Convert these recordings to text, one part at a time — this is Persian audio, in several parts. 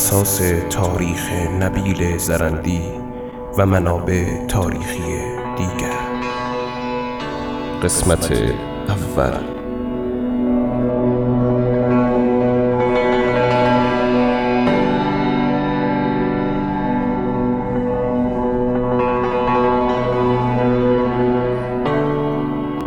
اساس تاریخ نبیل زرندی و منابع تاریخی دیگر. قسمت اول.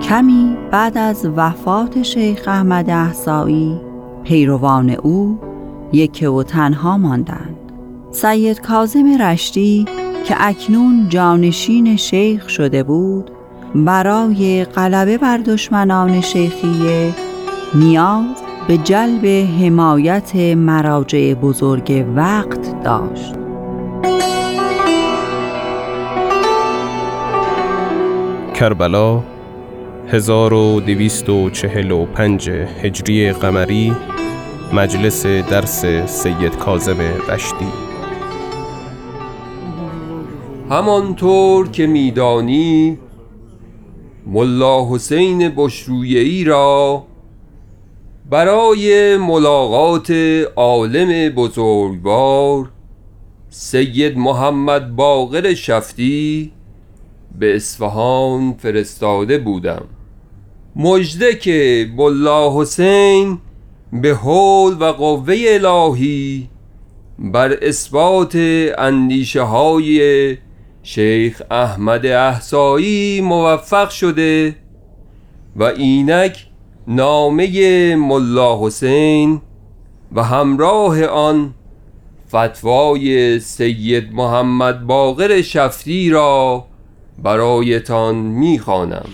کمی بعد از وفات شیخ احمد احسایی پیروان او یکه و تنها ماندند. سید کازم رشتی که اکنون جانشین شیخ شده بود برای غلبه بر دشمنان شیخیه نیاز به جلب حمایت مراجع بزرگ وقت داشت. کربلا 1245 هجری قمری مجلس درس سید کاظم رشتی. همانطور که میدانی ملا حسین بشرویهی را برای ملاقات عالم بزرگوار سید محمد باقر شفتی به اصفهان فرستاده بودم. مژده که ملا حسین به حول و قوه الهی بر اثبات اندیشه های شیخ احمد احسایی موفق شده و اینک نامه ملا حسین و همراه آن فتوای سید محمد باقر شفتی را برایتان می‌خوانم.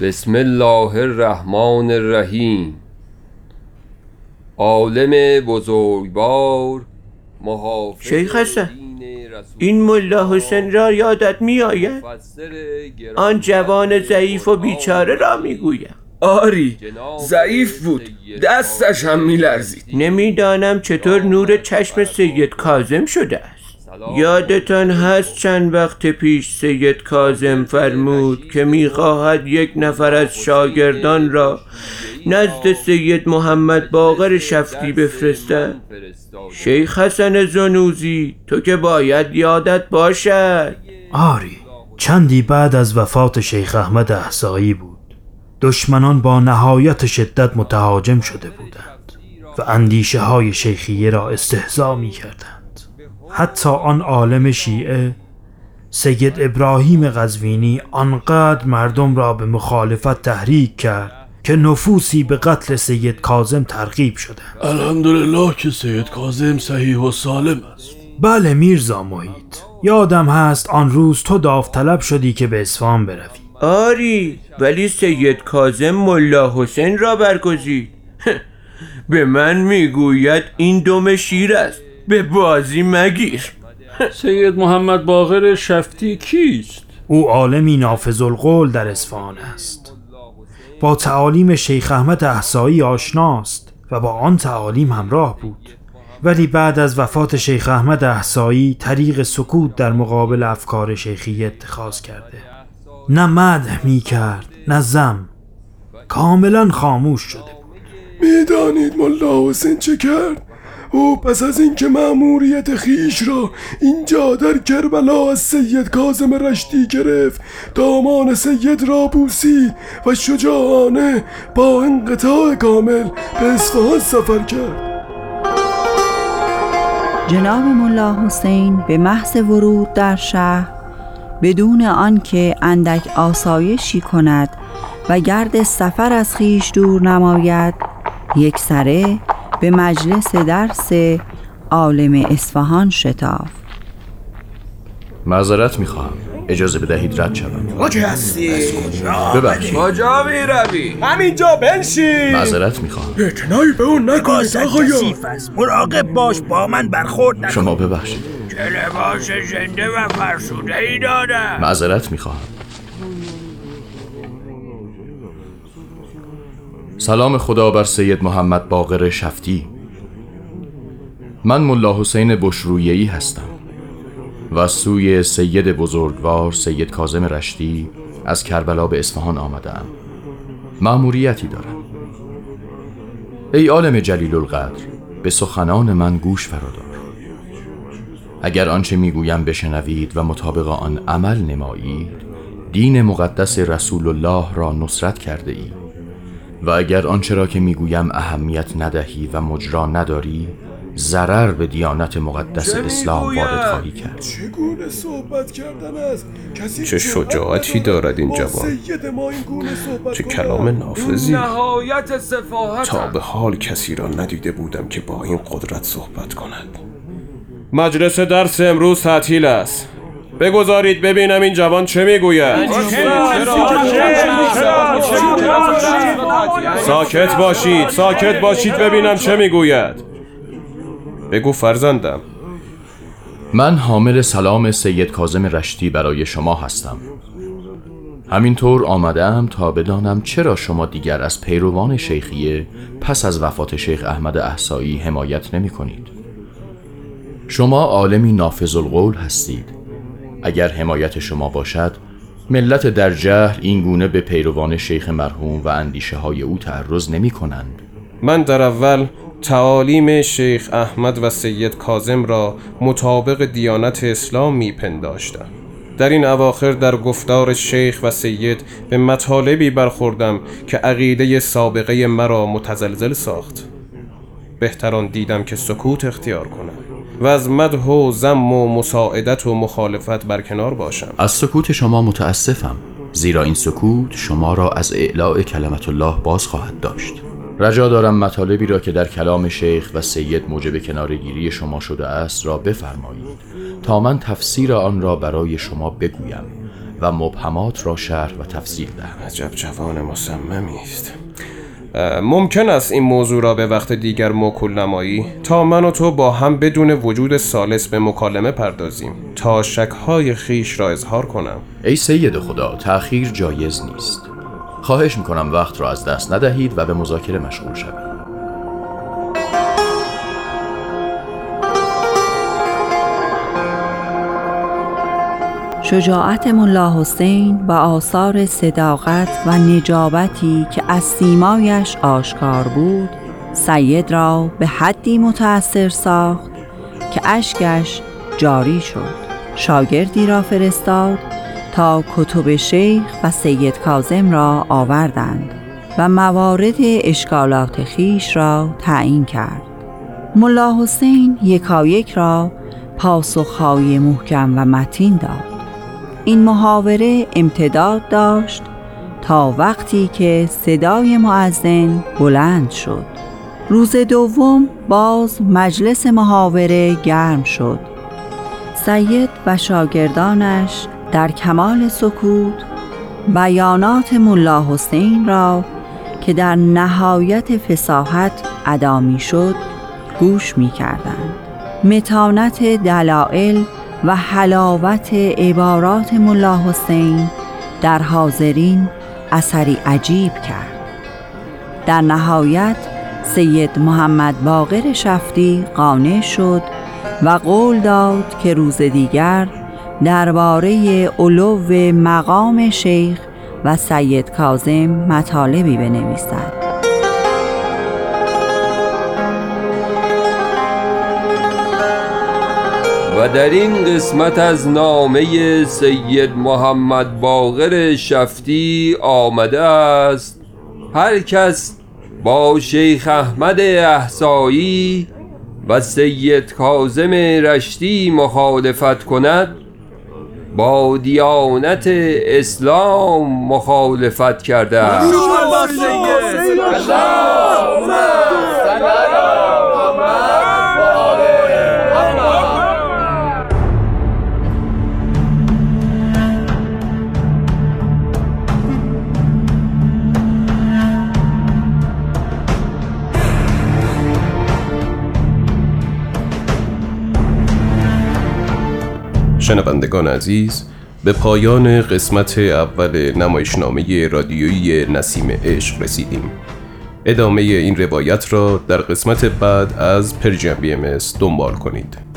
بسم الله الرحمن الرحیم. عالم بزرگوار محافظ شیخ حسن، دین رسول این ملا حسین را یادت می آید؟ آن جوان ضعیف و بیچاره را می گویم آری ضعیف بود. دستش هم میلرزید. نمی‌دانم چطور نور چشم سید کازم شده است. یادتان هست چند وقت پیش سید کازم فرمود که می‌خواهد یک نفر از شاگردان را نزد سید محمد باقر شفتی بفرستد. شیخ حسن زنوزی تو که باید یادت باشد. آری چندی بعد از وفات شیخ احمد احسایی بود. دشمنان با نهایت شدت متهاجم شده بودند و اندیشه های شیخیه را استهزا می کردند حتی آن عالم شیعه سید ابراهیم قزوینی آنقدر مردم را به مخالفت تحریک کرد که نفوسی به قتل سید کاظم ترغیب شدند الحمدلله که سید کاظم صحیح و سالم است. بله میرزا محیط. یادم هست آن روز تو داوطلب شدی که به اصفهان بروی. آری ولی سید کازم ملا حسین را برگزید. به من می‌گوید این دم شیر است. به بازی مگیر. سید محمد باقر شفتی کیست؟ او عالمی نافذ القول در اصفهان است. با تعالیم شیخ احمد احسایی آشناست و با آن تعالیم همراه بود. ولی بعد از وفات شیخ احمد احسایی طریق سکوت در مقابل افکار شیخی اتخاذ کرده. نه مدح می کرد نه زم کاملا خاموش شده بود. می‌دانید ملا حسین چه کرد؟ او پس از اینکه مأموریت خیش را اینجا در کربلا از سید کاظم رشتی گرفت دامان سید را بوسید و شجاعانه با انقطاع کامل به اصفهان سفر کرد. جناب ملا حسین به محض ورود در شهر بدون آنکه اندک آسایشی کند و گرد سفر از خیش دور نماید یک سره به مجلس درس عالم اصفهان شتاف معذرت می‌خواهم. اجازه بدهید رد شوم. کجا هستی؟ ببخشید. کجا می روی؟ همینجا بنشین. معذرت می‌خوام اعتنایی به اون نکنید آقایان مراقب باش با من برخورد نکن. شما ببخشید. چه لباس زنده و فرسوده ای دادم معذرت می‌خواهم. سلام خدا بر سید محمد باقر شفتی. من ملا حسین بشرویهی هستم و سوی سید بزرگوار سید کازم رشتی از کربلا به اصفهان آمدم مأموریتی دارم. ای عالم جلیل القدر به سخنان من گوش فرادار. اگر آنچه می‌گویم بشنوید و مطابق آن عمل نمایید دین مقدس رسول الله را نصرت کرده اید. و اگر آنچه را که می‌گویم اهمیت ندهی و مجرا نداری ضرر به دیانت مقدس اسلام وارد خواهی کرد. چگونه صحبت کردن است؟ کسی چه شجاعتی دارد این جوان. سید ما این گونه صحبت چه. کلام نافذی. نهایت سفاهت تا به حال کسی را ندیده بودم که با این قدرت صحبت کند. مجلس درس امروز تعطیل است. بگذارید ببینم این جوان چه می‌گوید. ساکت باشید ساکت باشید ببینم چه می‌گوید. بگو فرزندم. من حامل سلام سید کازم رشتی برای شما هستم. همینطور آمدم تا بدانم چرا شما دیگر از پیروان شیخیه پس از وفات شیخ احمد احسایی حمایت نمی کنید. شما عالمی نافذ القول هستید. اگر حمایت شما باشد ملت در جهل این گونه به پیروان شیخ مرحوم و اندیشه های او تعرض نمی کنند. من در اول تعالیم شیخ احمد و سید کازم را مطابق دیانت اسلام میپنداشتم در این اواخر در گفتار شیخ و سید به مطالبی برخوردم که عقیده سابقه مرا متزلزل ساخت. بهتران دیدم که سکوت اختیار کنم. و از مدح و زم و مساعدت و مخالفت برکنار باشم. از سکوت شما متاسفم زیرا این سکوت شما را از اعلاء کلمت الله باز خواهد داشت. رجا دارم مطالبی را که در کلام شیخ و سید موجب کنارگیری شما شده است را بفرمایید تا من تفسیر آن را برای شما بگویم و مبهمات را شرح و تفصیل دهم. عجب جوان مصممی است. ممکن است این موضوع را به وقت دیگر موکول نمایی؟ تا من و تو با هم بدون وجود سالس به مکالمه پردازیم. تا شکهای خیش را اظهار کنم. ای سید خدا تأخیر جایز نیست. خواهش می‌کنم وقت را از دست ندهید و به مذاکره مشغول شوید. شجاعت ملا حسین و آثار صداقت و نجابتی که از سیمایش آشکار بود سید را به حدی متأثر ساخت که اشکش جاری شد. شاگردی را فرستاد تا کتب شیخ و سید کازم را آوردند و موارد اشکالات خیش را تعیین کرد. ملا حسین یکایک را پاسخهای محکم و متین داد. این محاوره امتداد داشت تا وقتی که صدای معزن بلند شد. روز دوم باز مجلس محاوره گرم شد. سید و شاگردانش در کمال سکوت بیانات ملا حسین را که در نهایت فساحت ادا شد گوش می کردند متانت دلائل و حلاوت عبارات ملا حسین در حاضرین اثری عجیب کرد. در نهایت سید محمد باقر شفتی قانع شد و قول داد که روز دیگر درباره علو مقام شیخ و سید کازم مطالبی بنویسد. و در این قسمت از نامه سید محمد باقر شفتی آمده است. هر کس با شیخ احمد احسایی و سید کازم رشتی مخالفت کند با دیانت اسلام مخالفت کرده است. شنوندگان عزیز به پایان قسمت اول نمایشنامه رادیویی نسیم عشق رسیدیم. ادامه این روایت را در قسمت بعد از پرژیم بی دنبال کنید.